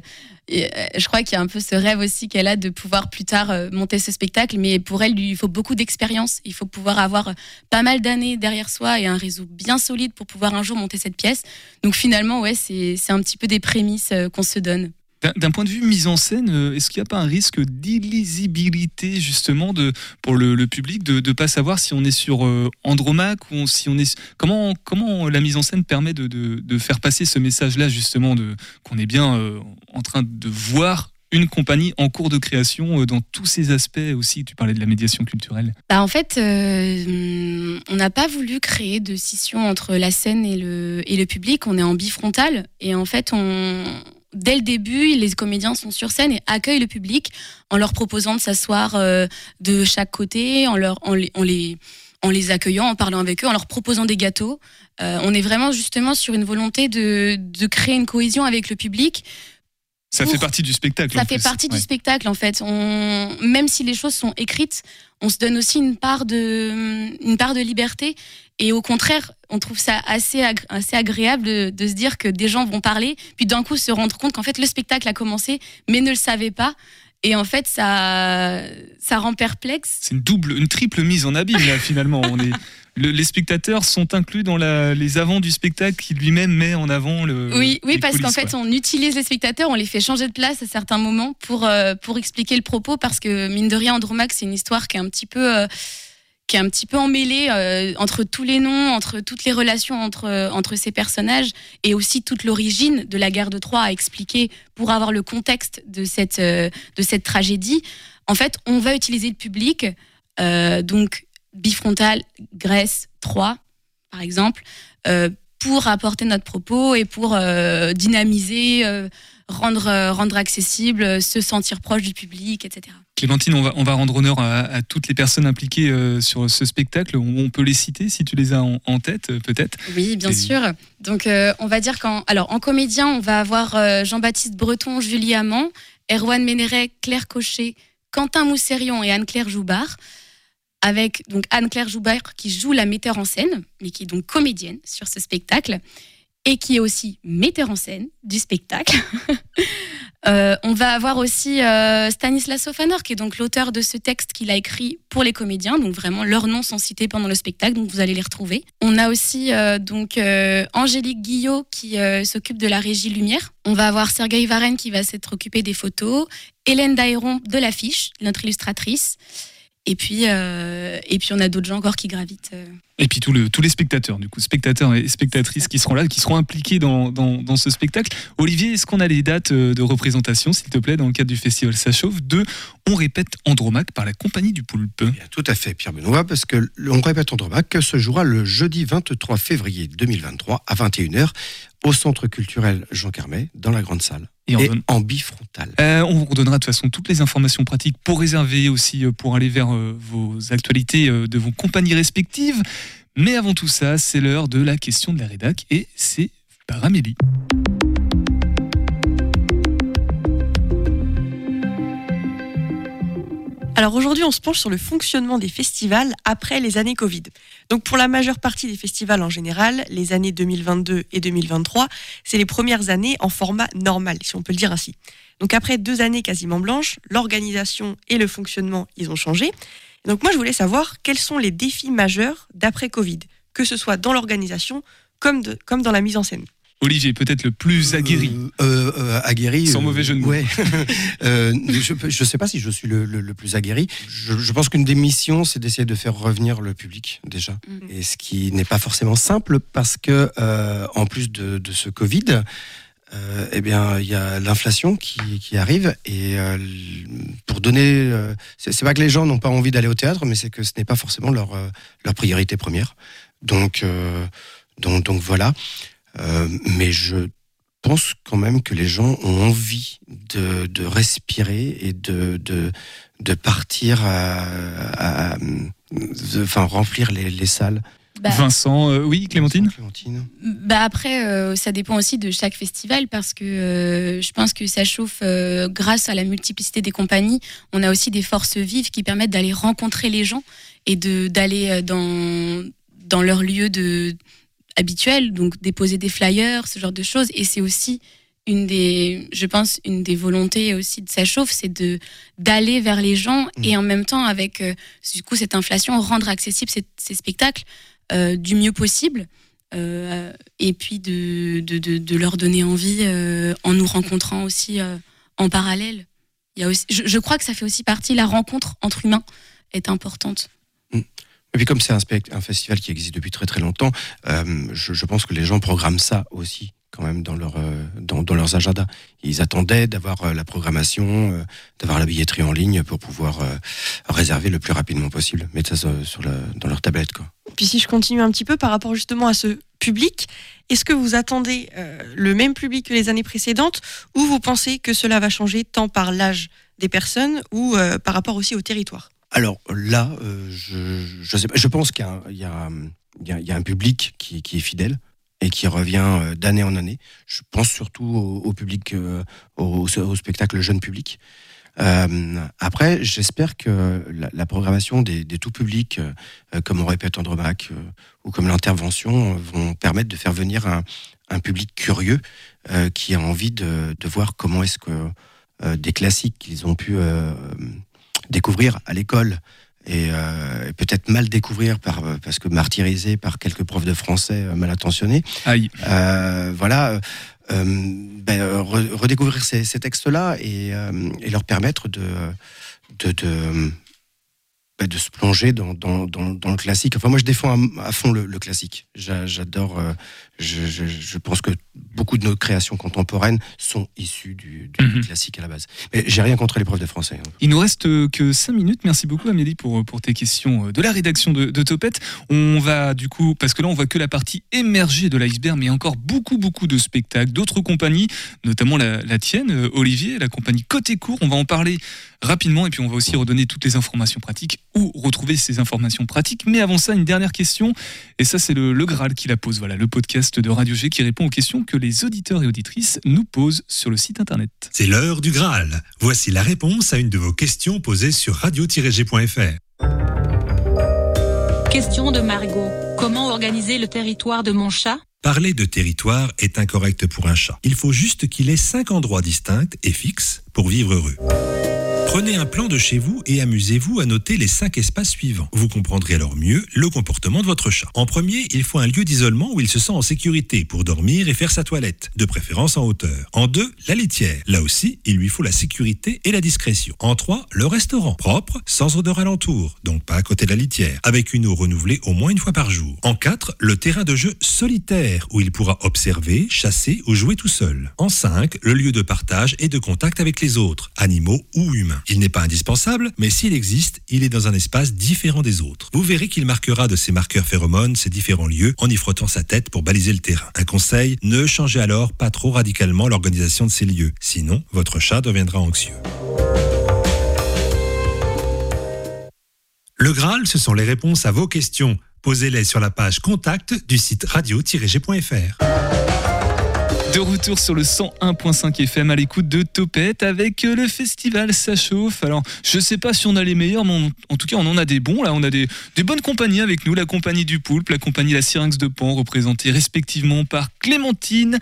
Et, je crois qu'il y a un peu ce rêve aussi qu'elle a de pouvoir plus tard monter ce spectacle, mais pour elle, il faut beaucoup d'expérience. Il faut pouvoir avoir pas mal d'années derrière soi et un réseau bien solide pour pouvoir un jour monter cette pièce. Donc finalement, ouais, c'est un petit peu des prémices qu'on se donne. D'un- point de vue mise en scène, euh, est-ce qu'il n'y a pas un risque d'illisibilité justement de, pour le, public de ne pas savoir si on est sur euh, Andromaque ou si on est comment comment la mise en scène permet de, de- faire passer ce message-là justement de qu'on est bien euh, en train de voir une compagnie en cours de création dans tous ces aspects aussi? Tu parlais de la médiation culturelle. Bah, en fait, on n'a pas voulu créer de scission entre la scène et le, et le public. On est en bifrontal. Et en fait, on, dès le début, les comédiens sont sur scène et accueillent le public en leur proposant de s'asseoir euh, de chaque côté, en, leur, en, les, en, les, en les accueillant, en parlant avec eux, en leur proposant des gâteaux. Euh, on est vraiment justement sur une volonté de, de créer une cohésion avec le public. Ça Pour- fait partie du spectacle. Ça en fait plus. partie Ouais. du spectacle en fait. On, même si les choses sont écrites, on se donne aussi une part de, une part de liberté. Et au contraire, on trouve ça assez, agré- assez agréable de, de se dire que des gens vont parler, puis d'un coup se rendre compte qu'en fait le spectacle a commencé, mais ne le savaient pas. Et en fait, ça, ça rend perplexe. C'est une double, une triple mise en abîme là finalement. On est, le- les spectateurs sont inclus dans la- les avants du spectacle qui lui-même met en avant le. Oui, oui, parce qu'en fait, on utilise les spectateurs, on les fait changer de place à certains moments pour, euh, pour expliquer le propos, parce que mine de rien, Andromaque, c'est une histoire qui est un petit peu, euh, qui est un petit peu emmêlée euh, entre tous les noms, entre toutes les relations entre, euh, entre ces personnages, et aussi toute l'origine de la guerre de Troie à expliquer pour avoir le contexte de cette, euh, de cette tragédie. En fait, on va utiliser le public, donc bifrontal, Grèce, Troie, par exemple, pour apporter notre propos et pour euh, dynamiser, euh, rendre, euh, rendre accessible, euh, se sentir proche du public, etc. Clémentine, on va, on va rendre honneur à, à toutes les personnes impliquées euh, sur ce spectacle. On, on peut les citer si tu les as en, en tête, euh, peut-être. Oui, bien Et- sûr. Donc, euh, on va dire qu'en alors en comédien, on va avoir euh, Jean-Baptiste Breton, Julie Amand, Erwan Méneret, Claire Cochet, Quentin Mousserion et Anne-Claire Joubard. Avec donc Anne-Claire Joubard qui joue la metteur en scène, mais qui est donc comédienne sur ce spectacle, et qui est aussi metteur en scène du spectacle. Euh, on va avoir aussi euh, Stanislas Sofanor, qui est donc l'auteur de ce texte qu'il a écrit pour les comédiens. Donc vraiment, leurs noms sont cités pendant le spectacle, donc vous allez les retrouver. On a aussi euh, donc euh, Angélique Guillot qui s'occupe de la régie lumière. On va avoir Sergei Varenne qui va s'être occupé des photos. Hélène Daéron de l'affiche, notre illustratrice. Et puis, euh, et puis on a d'autres gens encore qui gravitent. euh. Et puis tout le- tous les spectateurs, du coup, spectateurs et spectatrices qui seront là, qui seront impliqués dans, dans- dans ce spectacle. Olivier, est-ce qu'on a les dates euh, de représentation, s'il te plaît, dans le cadre du festival Ça chauffe de On répète Andromaque par la compagnie du Poulpe Tout à fait, Pierre Benoît, parce que on répète Andromaque se jouera le jeudi 23 février 2023 à 21h au Centre culturel Jean Carmet, dans la grande salle, Et on et donne- en bifrontal. Euh, on vous redonnera de toute façon toutes les informations pratiques pour réserver aussi, euh, pour aller vers euh, vos actualités euh, de vos compagnies respectives. Mais avant tout ça, c'est l'heure de la question de la rédac et c'est par Amélie. Alors aujourd'hui, on se penche sur le fonctionnement des festivals après les années Covid. Donc pour la majeure partie des festivals en général, les années 2022 et 2023, c'est les premières années en format normal, si on peut le dire ainsi. Donc après deux années quasiment blanches, l'organisation et le fonctionnement, ils ont changé. Donc moi, je voulais savoir quels sont les défis majeurs d'après Covid, que ce soit dans l'organisation comme, comme dans la mise en scène. Olivier, peut-être le plus aguerri. Euh, euh, aguerri. Sans euh, mauvais jeu de mots. Ouais. Euh, je ne sais pas si je suis le, le- le plus aguerri. Je, je pense qu'une des missions, c'est d'essayer de faire revenir le public déjà. Et ce qui n'est pas forcément simple parce que, euh, en plus de, de ce Covid, euh, eh bien, il y a l'inflation qui, qui arrive et euh, pour donner, euh, c'est pas que les gens n'ont pas envie d'aller au théâtre, mais c'est que ce n'est pas forcément leur euh, leur priorité première. Donc, euh, donc, donc voilà. Euh, mais je pense quand même que les gens ont envie de, de respirer et de, de, de partir à, à- de- enfin, remplir les, les salles. Bah, Vincent, euh, oui, Clémentine Bah après, euh, ça dépend aussi de chaque festival parce que euh, je pense que ça chauffe euh, grâce à la multiplicité des compagnies. On a aussi des forces vives qui permettent d'aller rencontrer les gens et d'aller dans dans leur lieu de habituel, donc déposer des flyers, ce genre de choses. Et c'est aussi une des, je pense, une des volontés aussi de sa chauffe, c'est de d'aller vers les gens et en même temps avec euh, du coup cette inflation rendre accessibles ces, ces spectacles euh, du mieux possible. Euh, et puis de, de, de- de leur donner envie en nous rencontrant aussi en parallèle. Il y a aussi, je, je crois que ça fait aussi partie, la rencontre entre humains est importante. Et puis comme c'est un, festival qui existe depuis très très longtemps, euh, je, pense que les gens programment ça aussi quand même dans, leur, euh, dans, leurs agendas. Ils attendaient d'avoir euh, la programmation, d'avoir la billetterie en ligne pour pouvoir réserver le plus rapidement possible, mettre ça sur, dans leur tablette. Quoi. Puis si je continue un petit peu par rapport justement à ce public, est-ce que vous attendez le même public que les années précédentes ou vous pensez que cela va changer tant par l'âge des personnes ou par rapport aussi au territoire? Alors là, euh, je, sais pas, je pense qu'il y a, un- public qui, est fidèle et qui revient euh, d'année en année. Je pense surtout au, public, euh, au, au spectacle jeune public. Après, j'espère que la, programmation des, tout publics, comme on répète Andromaque ou comme l'intervention, vont permettre de faire venir un, public curieux qui a envie de, de voir comment est-ce que des classiques qu'ils ont pu découvrir à l'école et, euh, et peut-être mal découvrir par, parce que martyrisés par quelques profs de français euh, mal intentionnés. Aïe. Euh, voilà, ben, re- redécouvrir ces, ces textes-là et, et leur permettre de, de, de, ben, de se plonger dans, dans, dans, dans le classique. Enfin, moi, je défends à, à fond le, le classique. J'a- J'adore. euh, je, je, je pense que beaucoup de nos créations contemporaines sont issues du, du Mhm. classique à la base. Mais j'ai rien contre profs de français. hein. Il nous reste euh, que 5 minutes. Merci beaucoup Amélie pour, pour tes questions euh, de la rédaction de, de Topette. On va du coup, parce que là on voit que la partie émergée de l'iceberg, mais encore beaucoup beaucoup de spectacles, d'autres compagnies, notamment la, la tienne, euh, Olivier, la compagnie Côté Court. On va en parler rapidement et puis on va aussi redonner toutes les informations pratiques ou retrouver ces informations pratiques. Mais avant ça, une dernière question, et ça c'est le, le Graal qui la pose. Voilà, le podcast de Radio G qui répond aux questions que les auditeurs et auditrices nous posent sur le site internet. C'est l'heure du Graal. Voici la réponse à une de vos questions posées sur radio-g.fr. Question de Margot. Comment organiser le territoire de mon chat? Parler de territoire est incorrect pour un chat. Il faut juste qu'il ait cinq endroits distincts et fixes pour vivre heureux. Prenez un plan de chez vous et amusez-vous à noter les cinq espaces suivants. Vous comprendrez alors mieux le comportement de votre chat. En premier, il faut un lieu d'isolement où il se sent en sécurité pour dormir et faire sa toilette, de préférence en hauteur. En deux, la litière. Là aussi, il lui faut la sécurité et la discrétion. En trois, le restaurant, propre, sans odeur alentour, donc pas à côté de la litière, avec une eau renouvelée au moins une fois par jour. En quatre, le terrain de jeu solitaire, où il pourra observer, chasser ou jouer tout seul. En cinq, le lieu de partage et de contact avec les autres, animaux ou humains. Il n'est pas indispensable, mais s'il existe, il est dans un espace différent des autres. Vous verrez qu'il marquera de ses marqueurs phéromones ces différents lieux en y frottant sa tête pour baliser le terrain. Un conseil, ne changez alors pas trop radicalement l'organisation de ces lieux, sinon votre chat deviendra anxieux. Le Graal, ce sont les réponses à vos questions. Posez-les sur la page contact du site radio-g.fr. De retour sur le 101.5 FM à l'écoute de Topette avec euh, le festival Ça chauffe. Alors, je sais pas si on a les meilleurs, mais en tout cas, on en a des bons. Là, on a des, des bonnes compagnies avec nous. La compagnie du Poulpe, la compagnie La Syrinx de Pan, représentée respectivement par Clémentine,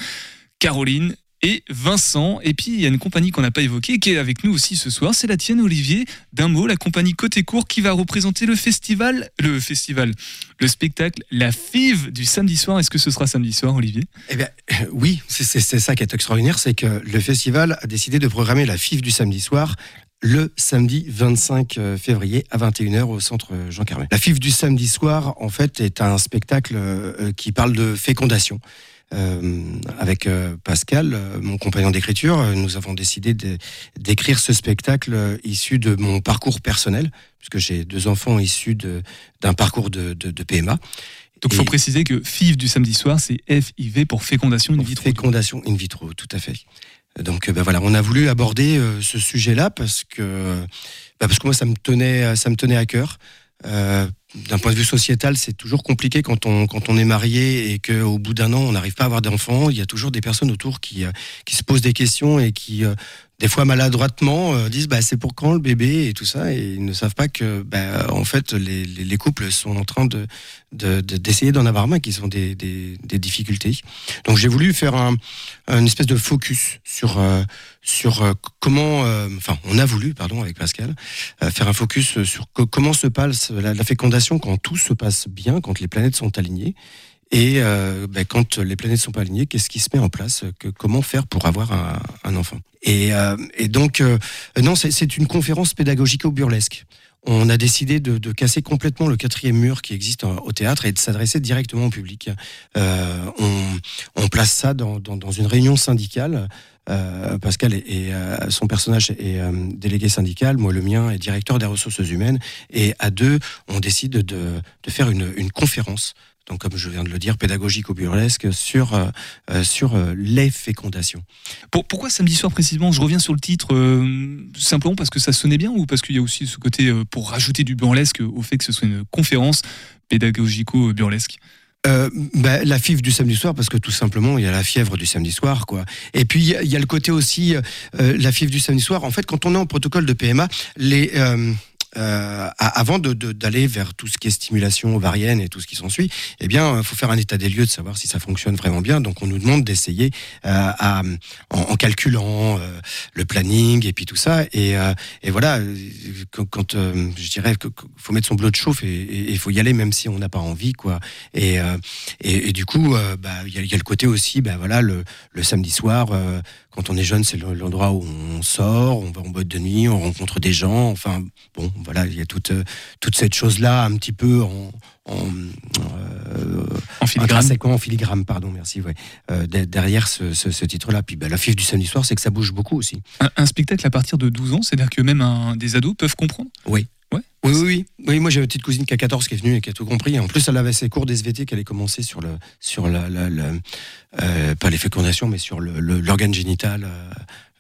Caroline et Vincent. Et puis, il y a une compagnie qu'on n'a pas évoquée qui est avec nous aussi ce soir. C'est la tienne, Olivier. D'un mot, la compagnie Côté Court qui va représenter le festival, le festival, le spectacle La Five du samedi soir. Est-ce que ce sera samedi soir, Olivier? Eh bien, euh, oui, c'est ça qui est extraordinaire, c'est que le festival a décidé de programmer la FIF du samedi soir le samedi 25 février à 21h au centre Jean Carmet. La FIF du samedi soir, en fait, est un spectacle euh, qui parle de fécondation. Euh, avec euh, Pascal, euh, mon compagnon d'écriture, nous avons décidé d'écrire ce spectacle issu de mon parcours personnel, puisque j'ai deux enfants issus d'un parcours de, de- de PMA. Donc, il faut préciser que FIV du samedi soir, c'est FIV pour fécondation in vitro. Fécondation in vitro, tout à fait. Donc ben voilà, on a voulu aborder euh, ce sujet-là parce que bah, parce que moi ça me tenait ça me tenait à cœur. Euh, d'un point de vue sociétal, c'est toujours compliqué quand on quand on est marié et qu'au bout d'un an on n'arrive pas à avoir d'enfants. Il y a toujours des personnes autour qui euh, qui se posent des questions et qui euh, des fois maladroitement euh, disent bah c'est pour quand le bébé et tout ça et ils ne savent pas que bah, en fait les, les, les couples sont en train de de- de- d'essayer d'en avoir main qui sont des, des, des difficultés. Donc j'ai voulu faire un, une espèce de focus sur euh, sur euh, comment enfin on a voulu pardon avec Pascal faire un focus sur co- comment se passe la fécondation quand tout se passe bien quand les planètes sont alignées et euh, ben, quand les planètes sont pas alignées, qu'est-ce qui se met en place Comment faire pour avoir un, enfant? Et, euh, et donc, euh, non, c'est- une conférence pédagogique au burlesque. on a décidé de, casser complètement le quatrième mur qui existe au théâtre et de s'adresser directement au public. Euh, on, on place ça dans, une réunion syndicale. Euh, Pascal est, est, euh, son personnage est euh, délégué syndical, moi le mien est directeur des ressources humaines, et à deux, on décide de, faire une conférence. Donc, comme je viens de le dire, pédagogique ou burlesque sur euh, euh, sur euh, les fécondations. Pour- pourquoi samedi soir précisément? Je reviens sur le titre, euh, simplement parce que ça sonnait bien ou parce qu'il y a aussi ce côté pour rajouter du burlesque au fait que ce soit une conférence pédagogico-burlesque? Euh, bah, la fièvre du samedi soir parce que tout simplement il y a la fièvre du samedi soir quoi. Et puis il y a- le côté aussi euh, la fièvre du samedi soir. En fait, quand on est en protocole de PMA, les euh, euh, avant d'aller vers tout ce qui est stimulation ovarienne et tout ce qui s'ensuit, eh bien, il faut faire un état des lieux de savoir si ça fonctionne vraiment bien. Donc, on nous demande d'essayer euh, en, en calculant euh, le planning et puis tout ça. Et, euh, et voilà, euh, quand, euh, je dirais qu'il faut mettre son bloc de chauffe et il faut y aller même si on n'a pas envie, quoi. Et, euh, et, et du coup, euh, bah, il y, a- il y a le côté aussi, bah, voilà, le, le samedi soir, euh, quand on est jeune, c'est le- l'endroit où on sort, on va en boîte de nuit, on rencontre des gens. Enfin, bon, voilà, il y a toute, euh, toute cette chose-là un petit peu en. en euh, filigrane. intrinsèquement, en filigrane, pardon, merci, ouais. Euh, de- derrière ce, ce- ce titre-là. Puis bah, la fièvre du samedi soir, c'est que ça bouge beaucoup aussi. un, un spectacle à partir de 12 ans, c'est-à-dire que même un- des ados peuvent comprendre? Oui. Ouais. Oui, oui, oui. Oui, moi j'ai une petite cousine qui a 14 qui est venue et qui a tout compris. En plus, elle avait ses cours d'SVT qu'elle allait commencer sur le, sur la, la- la- euh, pas les fécondations, mais sur le- le- l'organe génital euh,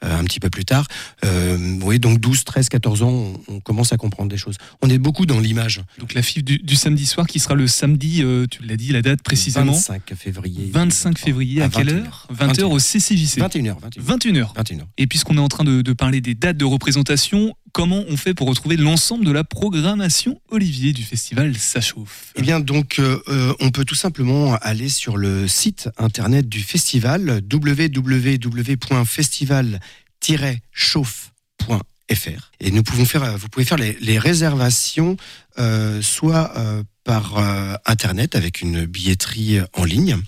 euh, un petit peu plus tard. Euh, oui, donc 12, 13, 14 ans, on, on commence à comprendre des choses. On est beaucoup dans l'image. Donc la fièvre du, du samedi soir qui sera le samedi, tu l'as dit, la date précisément 25 février. 25 février, à, À quelle 21. heure? 20h au CCJC. 21h. 21h. 21h. Et puisqu'on est en train de, de parler des dates de représentation, comment on fait pour retrouver l'ensemble de la programmation Olivier du festival Ça chauffe? Eh bien, donc, euh, euh, on peut tout simplement aller sur le site internet du festival www.festival-chauffe.fr et nous pouvons faire, vous pouvez faire les, réservations euh, soit par internet avec une billetterie en ligne,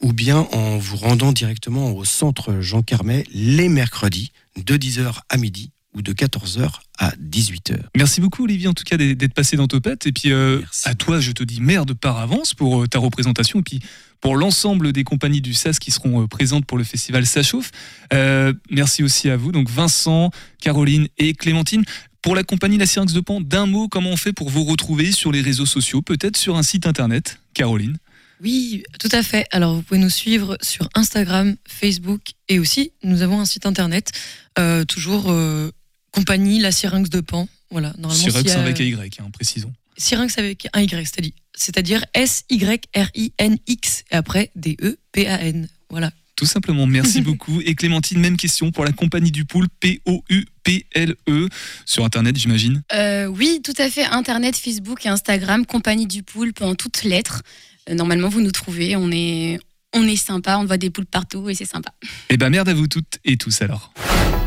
ou bien en vous rendant directement au centre Jean Carmet les mercredis de 10h à midi ou de 14h à 18h. Merci beaucoup Olivier en tout cas d'être passé dans Topette et puis euh, à toi je te dis merde par avance pour euh, ta représentation et puis pour l'ensemble des compagnies du SAS qui seront euh, présentes pour le festival Ça chauffe. Euh, merci aussi à vous donc Vincent, Caroline et Clémentine. Pour la compagnie La Syrinx de Pan, d'un mot, comment on fait pour vous retrouver sur les réseaux sociaux, peut-être sur un site internet Caroline? Oui, tout à fait. Alors, vous pouvez nous suivre sur Instagram, Facebook et aussi, nous avons un site internet, euh, toujours euh, compagnie La Syrinx de Pan. Voilà, normalement. Syrinx s'il y a- avec un Y, hein, précisons. Syrinx avec un Y, c'est-à-dire- c'est-à-dire S-Y-R-I-N-X et après D-E-P-A-N. Voilà. Tout simplement, merci beaucoup. Et Clémentine, même question pour la compagnie du poule, P-O-U-P-L-E, E, sur Internet, j'imagine. Euh, oui, tout à fait. Internet, Facebook et Instagram, Compagnie du Poulpe en toutes lettres. Euh, normalement, vous nous trouvez. On est, on est sympa. On voit des poules partout et c'est sympa. Eh ben, merde à vous toutes et tous alors.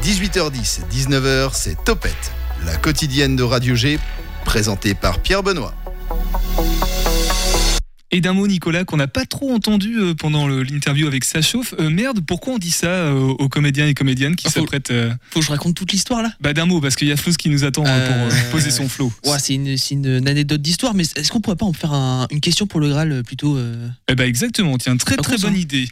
18h10, 19h, c'est Topette, la quotidienne de Radio G, présentée par Pierre Benoît. Et d'un mot, Nicolas, qu'on n'a pas trop entendu euh, pendant l'interview avec Ça chauffe. Euh, merde, pourquoi on dit ça euh, aux comédiens et comédiennes qui s'apprêtent. euh, Faut que je raconte toute l'histoire là? Bah, d'un mot, parce qu'il y a Flos qui nous attend euh, pour poser son flow. Ouais, c'est une, anecdote d'histoire, mais est-ce qu'on pourrait pas en faire un- une question pour le Graal plutôt Eh ben exactement, tiens, très très bonne idée.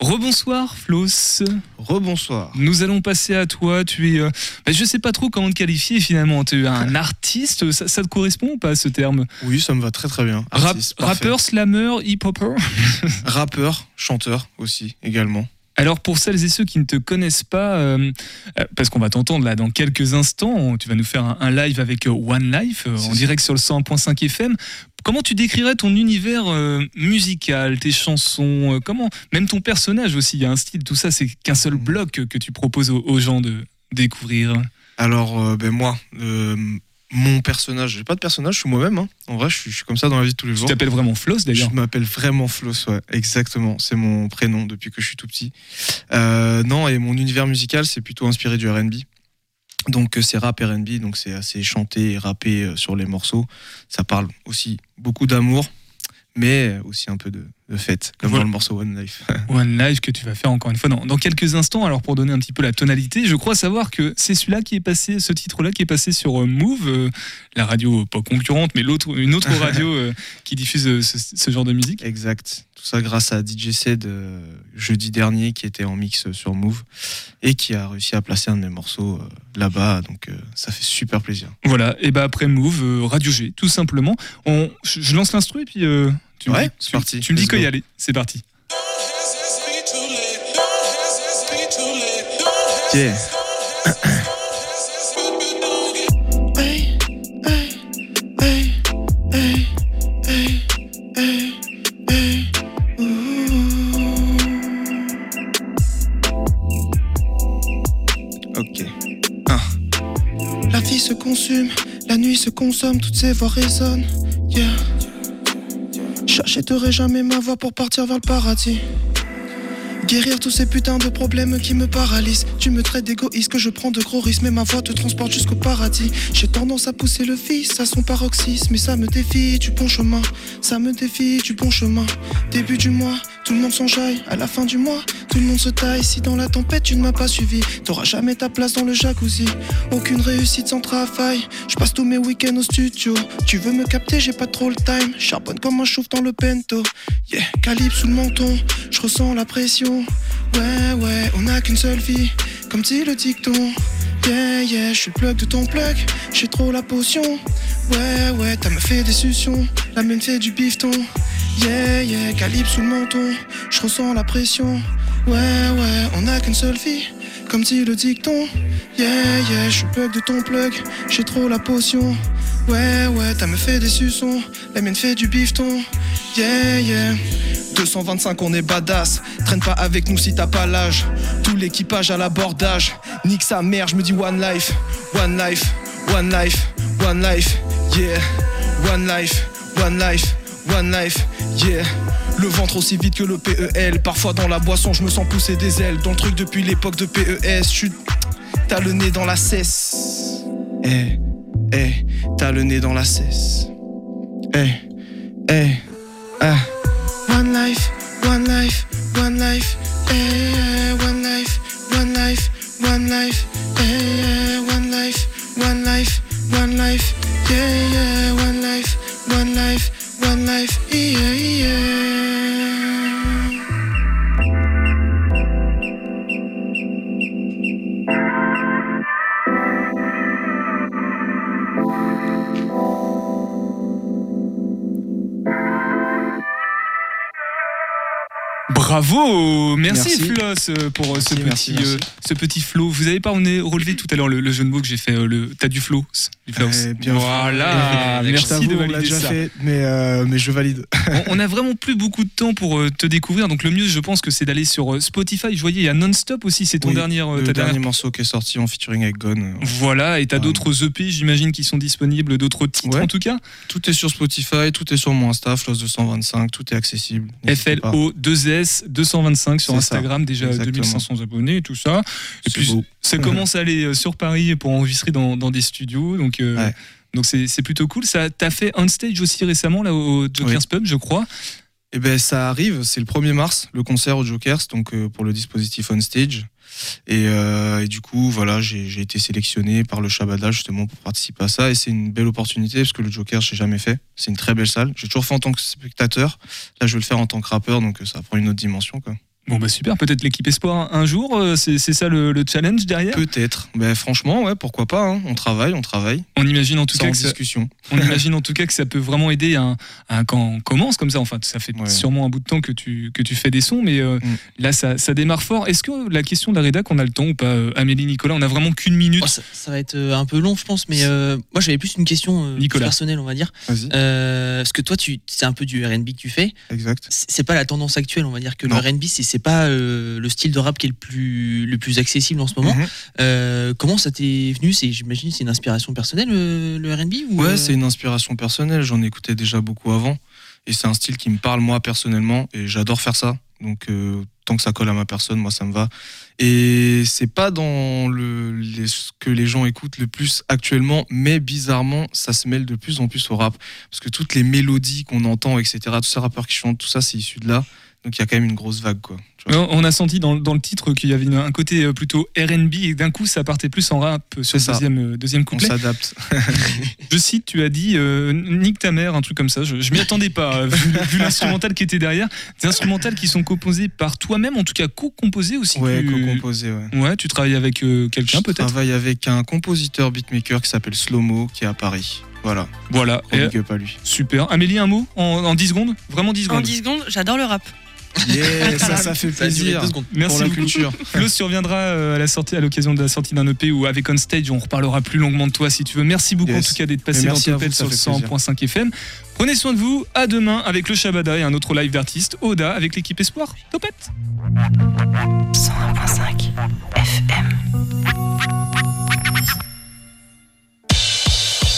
Rebonsoir Flos. Rebonsoir. Nous allons passer à toi. Tu es, euh, bah, je sais pas trop comment te qualifier finalement. Tu es un artiste. Ça, ça te correspond ou pas ce terme? Oui, ça me va très très bien. Artiste. Rappeur, slammer, hip-hopper? Rappeur, chanteur aussi, également. Alors pour celles et ceux qui ne te connaissent pas, euh, euh, parce qu'on va t'entendre là dans quelques instants, tu vas nous faire un, un live avec euh, One Life en direct sur le 100.5 FM. Comment tu décrirais ton univers euh, musical, tes chansons, euh, comment même ton personnage aussi, il y a un style, tout ça, c'est qu'un seul bloc que, tu proposes aux, aux gens de découvrir? Alors, ben moi, mon personnage, j'ai pas de personnage, je suis moi-même. hein. En vrai, je suis, je suis comme ça dans la vie de tous les jours. t'appelles vraiment Floss d'ailleurs Je m'appelle vraiment Floss, ouais, exactement. C'est mon prénom depuis que je suis tout petit. Euh, non, et mon univers musical, c'est plutôt inspiré du RB. Donc, euh, c'est rap RB, donc c'est assez chanté et rappé euh, sur les morceaux. Ça parle aussi beaucoup d'amour, mais aussi un peu de, de fête, comme Voilà. dans le morceau One Life. One Live que tu vas faire encore une fois dans, dans quelques instants. Alors pour donner un petit peu la tonalité, je crois savoir que c'est celui-là qui est passé, ce titre-là qui est passé sur euh, Move, euh, la radio euh, pas concurrente, mais l'autre, une autre radio euh, qui diffuse euh, ce, ce genre de musique. Exact. Tout ça grâce à DJ Ced jeudi dernier qui était en mix sur Move et qui a réussi à placer un de mes morceaux là-bas. Donc ça fait super plaisir. Voilà. Et bah après Move, Radio G, tout simplement. On, je, je lance l'instru et puis tu, me Ouais, dis- c'est parti. tu me dis qu'il y aller. C'est parti. Yeah. Ok. Ah. La vie se consume, la nuit se consomme, toutes ces voix résonnent. Yeah. J'achèterai jamais ma voix pour partir vers le paradis. Guérir tous ces putains de problèmes qui me paralysent. Tu me traites d'égoïste, que je prends de gros risques, mais ma voix te transporte jusqu'au paradis. J'ai tendance à pousser le fils à son paroxysme, mais ça me défie du bon chemin. Ça me défie du bon chemin. Début du mois, tout le monde s'enjaille. À la fin du mois, tout le monde se taille. Si dans la tempête tu ne m'as pas suivi, t'auras jamais ta place dans le jacuzzi. Aucune réussite sans travail. Je passe tous mes week-ends au studio. Tu veux me capter, j'ai pas trop le time. Charbonne comme un chauffe dans le bento. Yeah, calibre sous le menton. Je ressens la pression. Ouais, ouais, on n'a qu'une seule vie. Comme dit le dicton. Yeah, yeah, je suis plug de ton plug. J'ai trop la potion. Ouais, ouais, t'as me fait des suctions. La mienne fait du bifton. Yeah, yeah, calibre sous le menton. Je ressens la pression. Ouais, ouais, on n'a qu'une seule vie. Comme dit le dicton. Yeah, yeah, je suis plug de ton plug. J'ai trop la potion. Ouais, ouais, t'as me fait des suçons. La mienne fait du bifton. Yeah, yeah. 225, on est badass. Traîne pas avec nous si t'as pas l'âge. Tout l'équipage à l'abordage. Nique sa mère, je me dis one life. One life, one life, one life. Yeah. One life, one life, one life. Yeah. Le ventre aussi vite que le PEL. Parfois dans la boisson, je me sens pousser des ailes. Dans le truc depuis l'époque de PES. Suis. T'as le nez dans la cesse. Eh, eh, t'as le nez dans la cesse. Eh, eh, ah. One life, one life, one life, eh, one life, one life, one life, eh, one life, one life, one life, yeah, yeah, one life, one life, life, yeah, yeah. Bravo, merci, merci. Floss euh, pour euh, ce, petit, euh, ce petit flow. Vous avez pas on est relevé tout à l'heure le, le, jeu de mots que j'ai fait. Le t'as du flow. Eh bien voilà, eh, merci de valider déjà ça. Fait, mais mais je valide. on, on, a vraiment plus beaucoup de temps pour te découvrir, donc le mieux, je pense que c'est d'aller sur Spotify. Je voyais il y a Non-Stop aussi, c'est ton oui, dernier. Dernier morceau qui est sorti en featuring avec Gone. Voilà, et t'as d'autres EP, j'imagine, qui sont disponibles, d'autres titres en tout cas. Tout est sur Spotify, tout est sur mon Insta, Floss 225, tout est accessible. FLO 2S 225 sur ça. Instagram, déjà Exactement. 2500 abonnés et tout ça. Et puis beau. ça commence à aller euh, sur Paris pour enregistrer dans, dans des studios. Donc, euh, donc c'est c'est plutôt cool. Ça t'as fait on stage aussi récemment là au Joker's Pub, je crois. Eh ben ça arrive, c'est le 1er mars, le concert au Jokers, donc euh, pour le dispositif on stage. Et, euh, et du coup, voilà, j'ai été sélectionné par le Shabada justement pour participer à ça. Et c'est une belle opportunité parce que le Joker, je n'ai jamais fait. C'est une très belle salle. J'ai toujours fait en tant que spectateur. Là, je vais le faire en tant que rappeur, donc euh, ça prend une autre dimension. Bon bah super, peut-être l'équipe Espoir un jour, euh, c'est c'est ça le, le challenge derrière? Peut-être. Ben, franchement, ouais, pourquoi pas. hein. On travaille, on travaille. On imagine en tout cas que ça- discussion. On imagine en tout cas que ça peut vraiment aider à, à- quand on commence comme ça. Enfin, ça fait sûrement un bout de temps que tu, que tu fais des sons, mais euh, Mm. là, ça, ça démarre fort. Est-ce que la question de la rédac, on a le temps ou pas euh, Amélie, Nicolas, on a vraiment qu'une minute. Oh, ça, ça va être un peu long, je pense, mais euh, moi j'avais plus une question euh, Nicolas. personnelle, on va dire. Vas-y. Euh, parce que toi, tu, c'est un peu du RB que tu fais. Exact. C'est c'est pas la tendance actuelle, on va dire que Non. le RB, c'est c'est pas euh, le style de rap qui est le plus, le plus accessible en ce moment. Mhm. Euh, comment ça t'est venu? C'est, J'imagine c'est une inspiration personnelle, le, le RB ou, Ouais, euh, c'est une inspiration personnelle. J'en écoutais déjà beaucoup avant. Et c'est un style qui me parle moi personnellement. Et j'adore faire ça. Donc euh, tant que ça colle à ma personne, moi ça me va. Et c'est pas dans le, les- ce que les gens écoutent le plus actuellement, mais bizarrement, ça se mêle de plus en plus au rap. Parce que toutes les mélodies qu'on entend, etc., tous ces rappeurs qui chantent, tout ça, c'est issu de là. Donc il y a quand même une grosse vague, quoi. On on a senti dans, dans le titre qu'il y avait une- un côté euh, plutôt R&B et d'un coup ça partait plus en rap sur le ça. deuxième, euh, deuxième On couplet. s'adapte. Je cite, tu as dit euh, nique ta mère, un truc comme ça. Je, je m'y attendais pas, euh, vu, vu l'instrumental qui était derrière. Des instrumentales qui sont composés par toi-même, en tout cas co-composés aussi. Ouais, tu- co-composé, ouais. Ouais, tu travailles avec euh, quelqu'un Je peut-être. travaille avec un compositeur beatmaker qui s'appelle Slomo, qui est à Paris. Voilà. Voilà. Et- à lui. Super. Amélie, un mot en, en 10 secondes? Vraiment 10 En secondes 10 secondes, j'adore le rap. Yeah, ça, ça fait plaisir. Merci pour la beaucoup. culture. Flo, tu reviendras euh, à la sortie, à l'occasion de la sortie d'un EP ou avec On Stage, on reparlera plus longuement de toi si tu veux. Merci beaucoup Yes. en tout cas d'être passé dans vous, sur le fait plaisir. 100.5 FM. Prenez soin de vous. À demain avec le Shabada et un autre live d'artistes, Oda avec l'équipe Espoir. Topette. 101.5 FM.